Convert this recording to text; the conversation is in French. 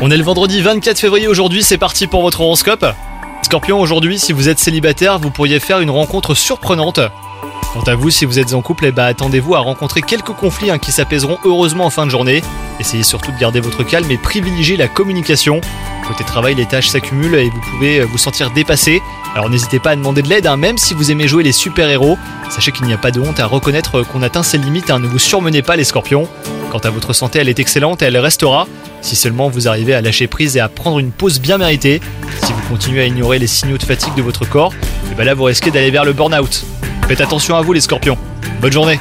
On est le vendredi 24 février aujourd'hui, c'est parti pour votre horoscope. Scorpion, aujourd'hui, si vous êtes célibataire, vous pourriez faire une rencontre surprenante. Quant à vous, si vous êtes en couple, eh ben, attendez-vous à rencontrer quelques conflits hein, qui s'apaiseront heureusement en fin de journée. Essayez surtout de garder votre calme et privilégiez la communication. Côté travail, les tâches s'accumulent et vous pouvez euh, vous sentir dépassé. Alors n'hésitez pas à demander de l'aide, hein, même si vous aimez jouer les super-héros. Sachez qu'il n'y a pas de honte à reconnaître qu'on atteint ses limites, hein, ne vous surmenez pas les scorpions. Quant à votre santé, elle est excellente et elle restera. Si seulement vous arrivez à lâcher prise et à prendre une pause bien méritée. Si vous continuez à ignorer les signaux de fatigue de votre corps, et ben là vous risquez d'aller vers le burn-out. Faites attention à vous les scorpions. Bonne journée